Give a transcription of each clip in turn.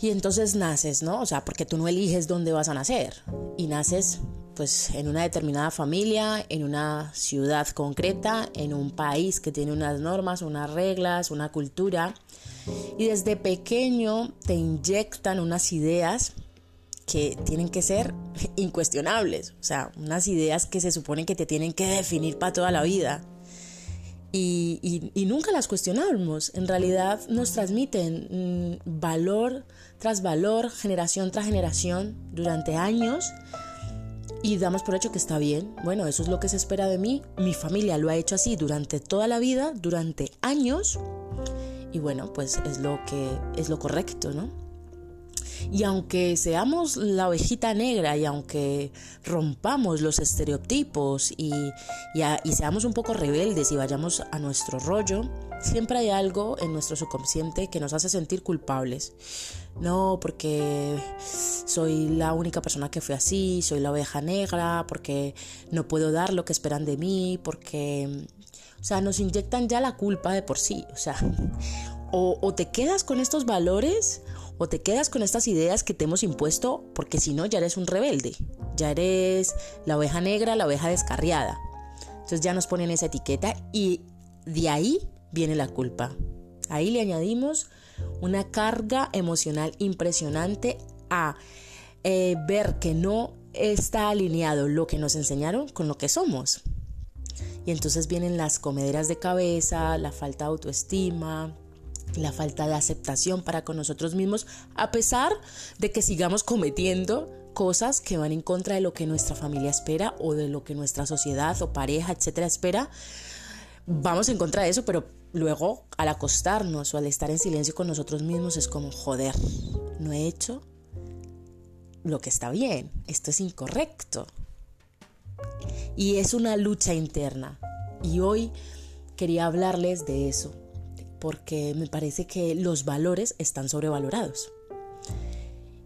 Y entonces naces, ¿no? O sea, porque tú no eliges dónde vas a nacer. Y naces pues en una determinada familia, en una ciudad concreta, en un país que tiene unas normas, unas reglas, una cultura. Y desde pequeño te inyectan unas ideas que tienen que ser incuestionables, o sea, unas ideas que se supone que te tienen que definir para toda la vida. Y, nunca las cuestionamos. En realidad nos transmiten mm, valor tras valor, generación tras generación, durante años. Y damos por hecho que está bien. Bueno, eso es lo que se espera de mí. Mi familia lo ha hecho así durante toda la vida, durante años. Y bueno, pues es lo que es lo correcto, ¿no? Y aunque seamos la ovejita negra y aunque rompamos los estereotipos y, seamos un poco rebeldes y vayamos a nuestro rollo, siempre hay algo en nuestro subconsciente que nos hace sentir culpables. No, porque soy la única persona que fue así, soy la oveja negra, porque no puedo dar lo que esperan de mí, porque... O sea, nos inyectan ya la culpa de por sí. O sea, o, o te quedas con estos valores o te quedas con estas ideas que te hemos impuesto porque si no ya eres un rebelde, ya eres la oveja negra, la oveja descarriada. Entonces ya nos ponen esa etiqueta y de ahí viene la culpa. Ahí le añadimos una carga emocional impresionante a eh, ver que no está alineado lo que nos enseñaron con lo que somos. Y entonces vienen las comederas de cabeza, la falta de autoestima, la falta de aceptación para con nosotros mismos, a pesar de que sigamos cometiendo cosas que van en contra de lo que nuestra familia espera o de lo que nuestra sociedad o pareja, etcétera, espera. Vamos en contra de eso, pero luego al acostarnos o al estar en silencio con nosotros mismos es como, joder, no he hecho lo que está bien, esto es incorrecto. Y es una lucha interna. Y hoy quería hablarles de eso, porque me parece que los valores están sobrevalorados.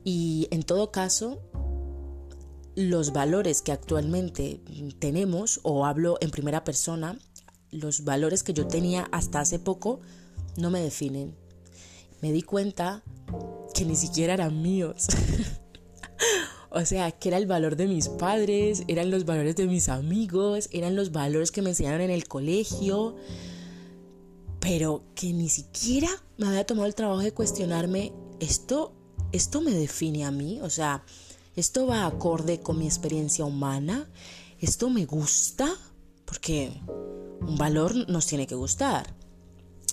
Y en todo caso, los valores que actualmente tenemos, o hablo en primera persona, los valores que yo tenía hasta hace poco no me definen. Me di cuenta que ni siquiera eran míos. o sea, que era el valor de mis padres, eran los valores de mis amigos, eran los valores que me enseñaron en el colegio pero que ni siquiera me había tomado el trabajo de cuestionarme, esto, esto me define a mí, o sea, esto va acorde con mi experiencia humana, esto me gusta, porque un valor nos tiene que gustar.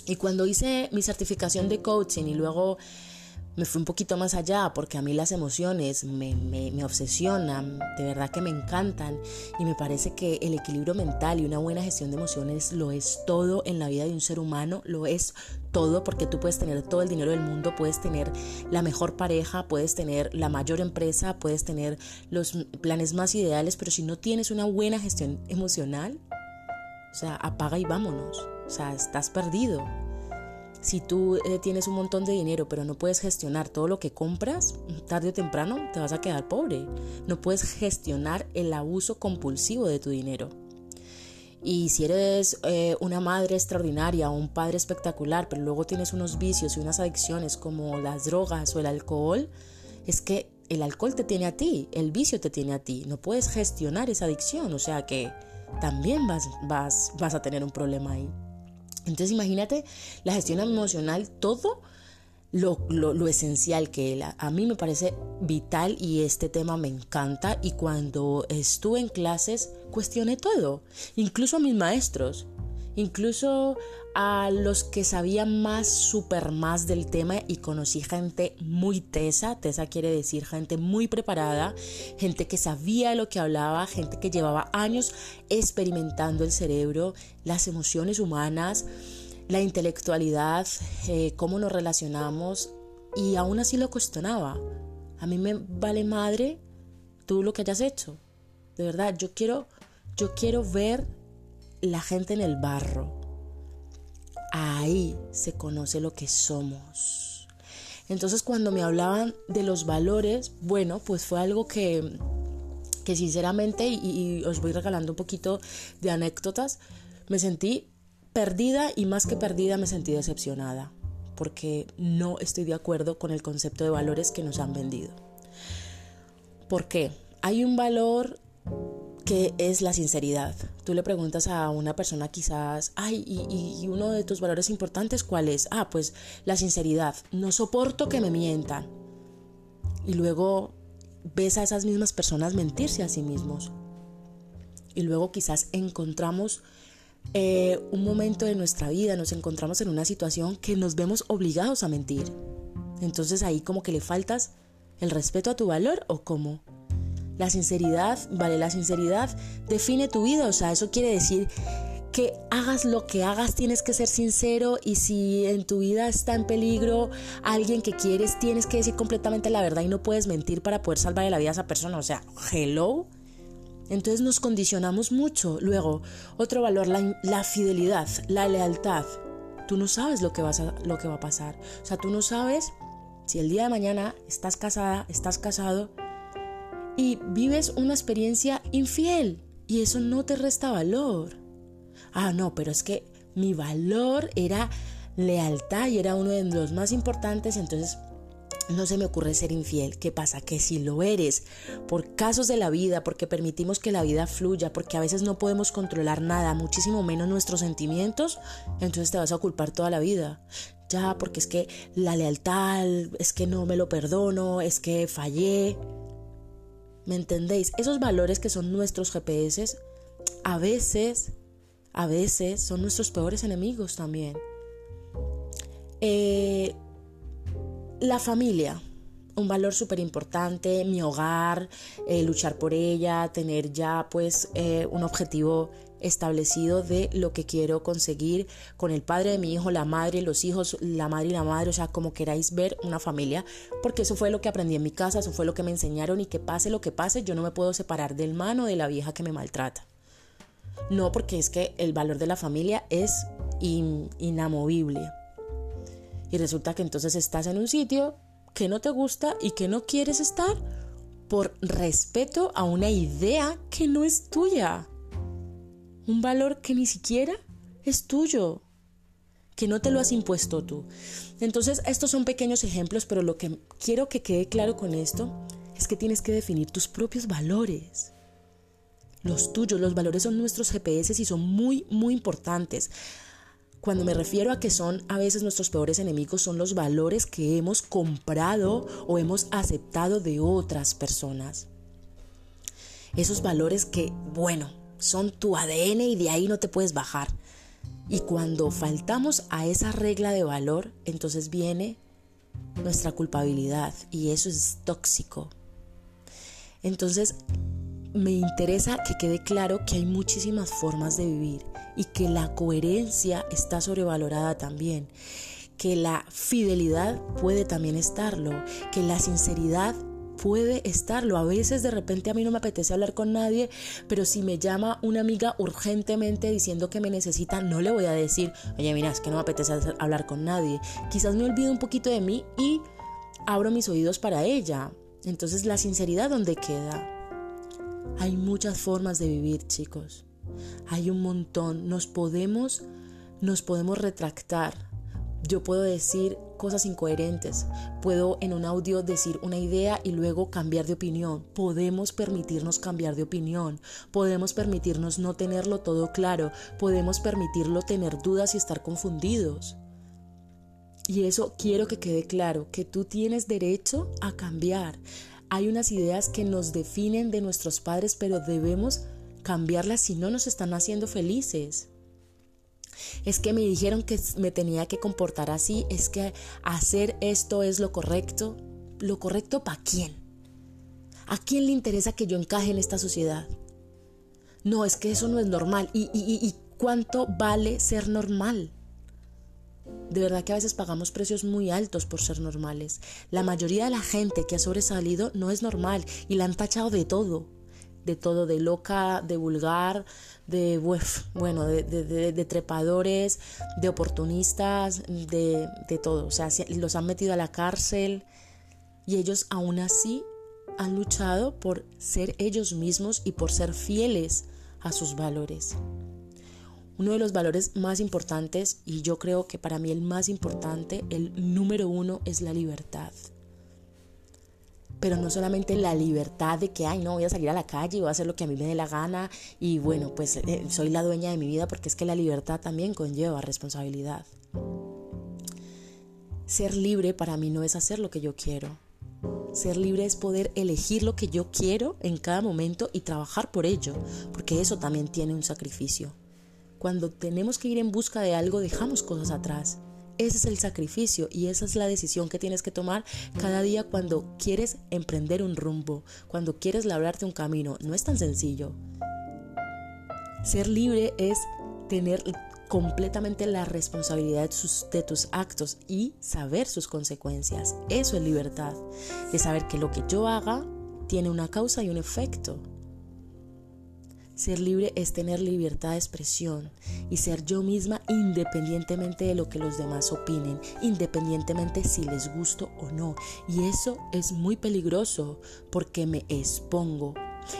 Y cuando hice mi certificación de coaching y luego me fui un poquito más allá porque a mí las emociones me, me, obsesionan, de verdad que me encantan y me parece que el equilibrio mental y una buena gestión de emociones lo es todo en la vida de un ser humano, lo es todo porque tú puedes tener todo el dinero del mundo, puedes tener la mejor pareja, puedes tener la mayor empresa, puedes tener los planes más ideales, pero si no tienes una buena gestión emocional, o sea, apaga y vámonos, o sea, estás perdido. Si tú eh, tienes un montón de dinero pero no puedes gestionar todo lo que compras, tarde o temprano te vas a quedar pobre. No puedes gestionar el abuso compulsivo de tu dinero. Y si eres eh, una madre extraordinaria o un padre espectacular, pero luego tienes unos vicios y unas adicciones como las drogas o el alcohol, es que el alcohol te tiene a ti, el vicio te tiene a ti. No puedes gestionar esa adicción, o sea que también vas, vas, vas a tener un problema ahí. Entonces imagínate la gestión emocional, todo lo, esencial que a mí me parece vital y este tema me encanta. Y cuando estuve en clases cuestioné todo, incluso a mis maestros, incluso a los que sabían más, súper más del tema y conocí gente muy tesa, tesa quiere decir gente muy preparada, gente que sabía lo que hablaba, gente que llevaba años experimentando el cerebro, las emociones humanas, la intelectualidad, eh, cómo nos relacionamos y aún así lo cuestionaba. A mí me vale madre tú lo que hayas hecho. De verdad, yo quiero, yo quiero ver la gente en el barro ahí se conoce lo que somos. Entonces cuando me hablaban de los valores, bueno, pues fue algo que, que sinceramente, y, os voy regalando un poquito de anécdotas, me sentí perdida y más que perdida me sentí decepcionada. porque no estoy de acuerdo con el concepto de valores que nos han vendido. ¿Por qué? Hay un valor que es la sinceridad. Tú le preguntas a una persona quizás, ay, y, y, uno de tus valores importantes, ¿cuál es? Ah, pues la sinceridad. No soporto que me mientan. Y luego ves a esas mismas personas mentirse a sí mismos. Y luego quizás encontramos eh, un momento de nuestra vida, nos encontramos en una situación que nos vemos obligados a mentir. Entonces ahí como que le faltas el respeto a tu valor o cómo. La sinceridad, vale, la sinceridad define tu vida, o sea, eso quiere decir que hagas lo que hagas tienes que ser sincero y si en tu vida está en peligro alguien que quieres tienes que decir completamente la verdad y no puedes mentir para poder salvarle la vida a esa persona, o sea, hello. Entonces nos condicionamos mucho. Luego, otro valor, la, fidelidad, la lealtad. Tú no sabes lo que, vas a, lo que va a pasar. O sea, tú no sabes si el día de mañana estás casada, estás casado y vives una experiencia infiel y eso no te resta valor. Ah, no, pero es que mi valor era lealtad y era uno de los más importantes, entonces no se me ocurre ser infiel. ¿Qué pasa? Que si lo eres por casos de la vida, porque permitimos que la vida fluya, porque a veces no podemos controlar nada, muchísimo menos nuestros sentimientos, entonces te vas a culpar toda la vida. Ya, porque es que la lealtad, es que no me lo perdono, es que fallé. ¿Me entendéis? Esos valores que son nuestros GPS, a veces, a veces son nuestros peores enemigos también. Eh, la familia, un valor súper importante, mi hogar, eh, luchar por ella, tener ya pues eh, un objetivo establecido de lo que quiero conseguir con el padre de mi hijo, la madre, los hijos, la madre y la madre, o sea, como queráis ver una familia, porque eso fue lo que aprendí en mi casa, eso fue lo que me enseñaron y que pase lo que pase, yo no me puedo separar del mano de la vieja que me maltrata. No, porque es que el valor de la familia es inamovible. Y resulta que entonces estás en un sitio que no te gusta y que no quieres estar por respeto a una idea que no es tuya. Un valor que ni siquiera es tuyo, que no te lo has impuesto tú. Entonces, estos son pequeños ejemplos, pero lo que quiero que quede claro con esto es que tienes que definir tus propios valores. Los tuyos, los valores son nuestros GPS y son muy, muy importantes. Cuando me refiero a que son a veces nuestros peores enemigos, son los valores que hemos comprado o hemos aceptado de otras personas. Esos valores que, bueno, son tu ADN y de ahí no te puedes bajar. Y cuando faltamos a esa regla de valor, entonces viene nuestra culpabilidad y eso es tóxico. Entonces, me interesa que quede claro que hay muchísimas formas de vivir y que la coherencia está sobrevalorada también, que la fidelidad puede también estarlo, que la sinceridad puede estarlo. A veces de repente a mí no me apetece hablar con nadie, pero si me llama una amiga urgentemente diciendo que me necesita, no le voy a decir, oye, mira, es que no me apetece hablar con nadie. Quizás me olvido un poquito de mí y abro mis oídos para ella. Entonces la sinceridad, ¿dónde queda? Hay muchas formas de vivir, chicos. Hay un montón. Nos podemos, nos podemos retractar. Yo puedo decir cosas incoherentes. Puedo en un audio decir una idea y luego cambiar de opinión. Podemos permitirnos cambiar de opinión. Podemos permitirnos no tenerlo todo claro. Podemos permitirlo tener dudas y estar confundidos. Y eso quiero que quede claro, que tú tienes derecho a cambiar. Hay unas ideas que nos definen de nuestros padres, pero debemos cambiarlas si no nos están haciendo felices. Es que me dijeron que me tenía que comportar así, es que hacer esto es lo correcto. ¿Lo correcto para quién? ¿A quién le interesa que yo encaje en esta sociedad? No, es que eso no es normal. ¿Y, y cuánto vale ser normal? De verdad que a veces pagamos precios muy altos por ser normales. La mayoría de la gente que ha sobresalido no es normal y la han tachado de todo de todo, de loca, de vulgar, de, bueno, de, trepadores, de oportunistas, de, de todo. O sea, los han metido a la cárcel y ellos aún así han luchado por ser ellos mismos y por ser fieles a sus valores. Uno de los valores más importantes, y yo creo que para mí el más importante, el número uno, es la libertad. Pero no solamente la libertad de que, ay, no, voy a salir a la calle y voy a hacer lo que a mí me dé la gana y bueno, pues eh, soy la dueña de mi vida porque es que la libertad también conlleva responsabilidad. Ser libre para mí no es hacer lo que yo quiero. Ser libre es poder elegir lo que yo quiero en cada momento y trabajar por ello, porque eso también tiene un sacrificio. Cuando tenemos que ir en busca de algo, dejamos cosas atrás. Ese es el sacrificio y esa es la decisión que tienes que tomar cada día cuando quieres emprender un rumbo, cuando quieres labrarte un camino. No es tan sencillo. Ser libre es tener completamente la responsabilidad de, tus actos y saber sus consecuencias. Eso es libertad, de saber que lo que yo haga tiene una causa y un efecto. Ser libre es tener libertad de expresión y ser yo misma independientemente de lo que los demás opinen, independientemente si les gusto o no. Y eso es muy peligroso porque me expongo.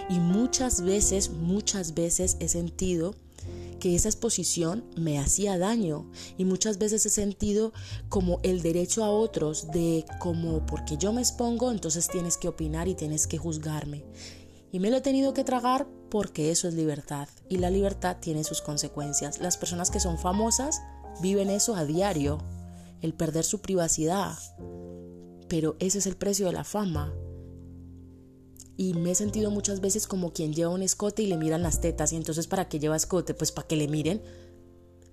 Y muchas veces, muchas veces he sentido que esa exposición me hacía daño y muchas veces he sentido como el derecho a otros de como porque yo me expongo entonces tienes que opinar y tienes que juzgarme. Y me lo he tenido que tragar porque eso es libertad y la libertad tiene sus consecuencias. Las personas que son famosas viven eso a diario, el perder su privacidad. Pero ese es el precio de la fama. Y me he sentido muchas veces como quien lleva un escote y le miran las tetas. Y entonces, ¿para qué lleva escote? Pues para que le miren.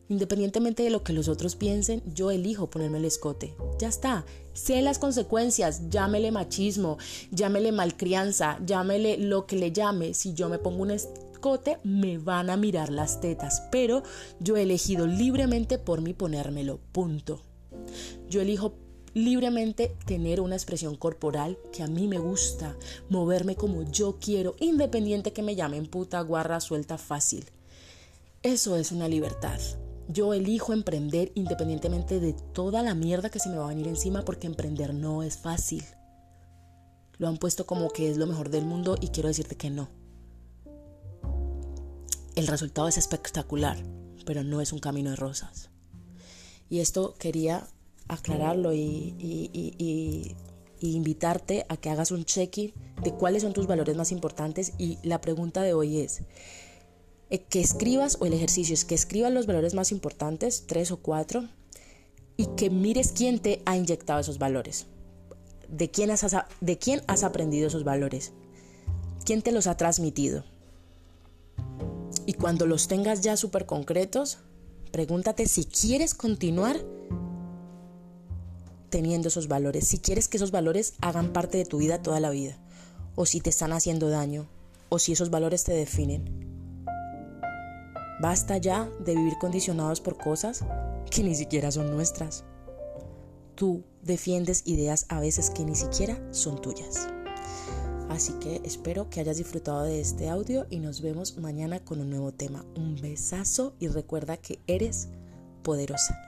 Independientemente de lo que los otros piensen, yo elijo ponerme el escote. Ya está. Sé las consecuencias. Llámele machismo, llámele malcrianza, llámele lo que le llame. Si yo me pongo un escote, me van a mirar las tetas. Pero yo he elegido libremente por mí ponérmelo. Punto. Yo elijo libremente tener una expresión corporal que a mí me gusta, moverme como yo quiero, independiente que me llamen puta, guarra, suelta, fácil. Eso es una libertad. Yo elijo emprender independientemente de toda la mierda que se me va a venir encima porque emprender no es fácil. Lo han puesto como que es lo mejor del mundo y quiero decirte que no. El resultado es espectacular, pero no es un camino de rosas. Y esto quería aclararlo y, y invitarte a que hagas un check-in de cuáles son tus valores más importantes y la pregunta de hoy es, que escribas, o el ejercicio es que escribas los valores más importantes, tres o cuatro, y que mires quién te ha inyectado esos valores. ¿De quién has, de quién has aprendido esos valores? ¿Quién te los ha transmitido? Y cuando los tengas ya súper concretos, pregúntate si quieres continuar teniendo esos valores, si quieres que esos valores hagan parte de tu vida toda la vida, o si te están haciendo daño, o si esos valores te definen. Basta ya de vivir condicionados por cosas que ni siquiera son nuestras. Tú defiendes ideas a veces que ni siquiera son tuyas. Así que espero que hayas disfrutado de este audio y nos vemos mañana con un nuevo tema. Un besazo y recuerda que eres poderosa.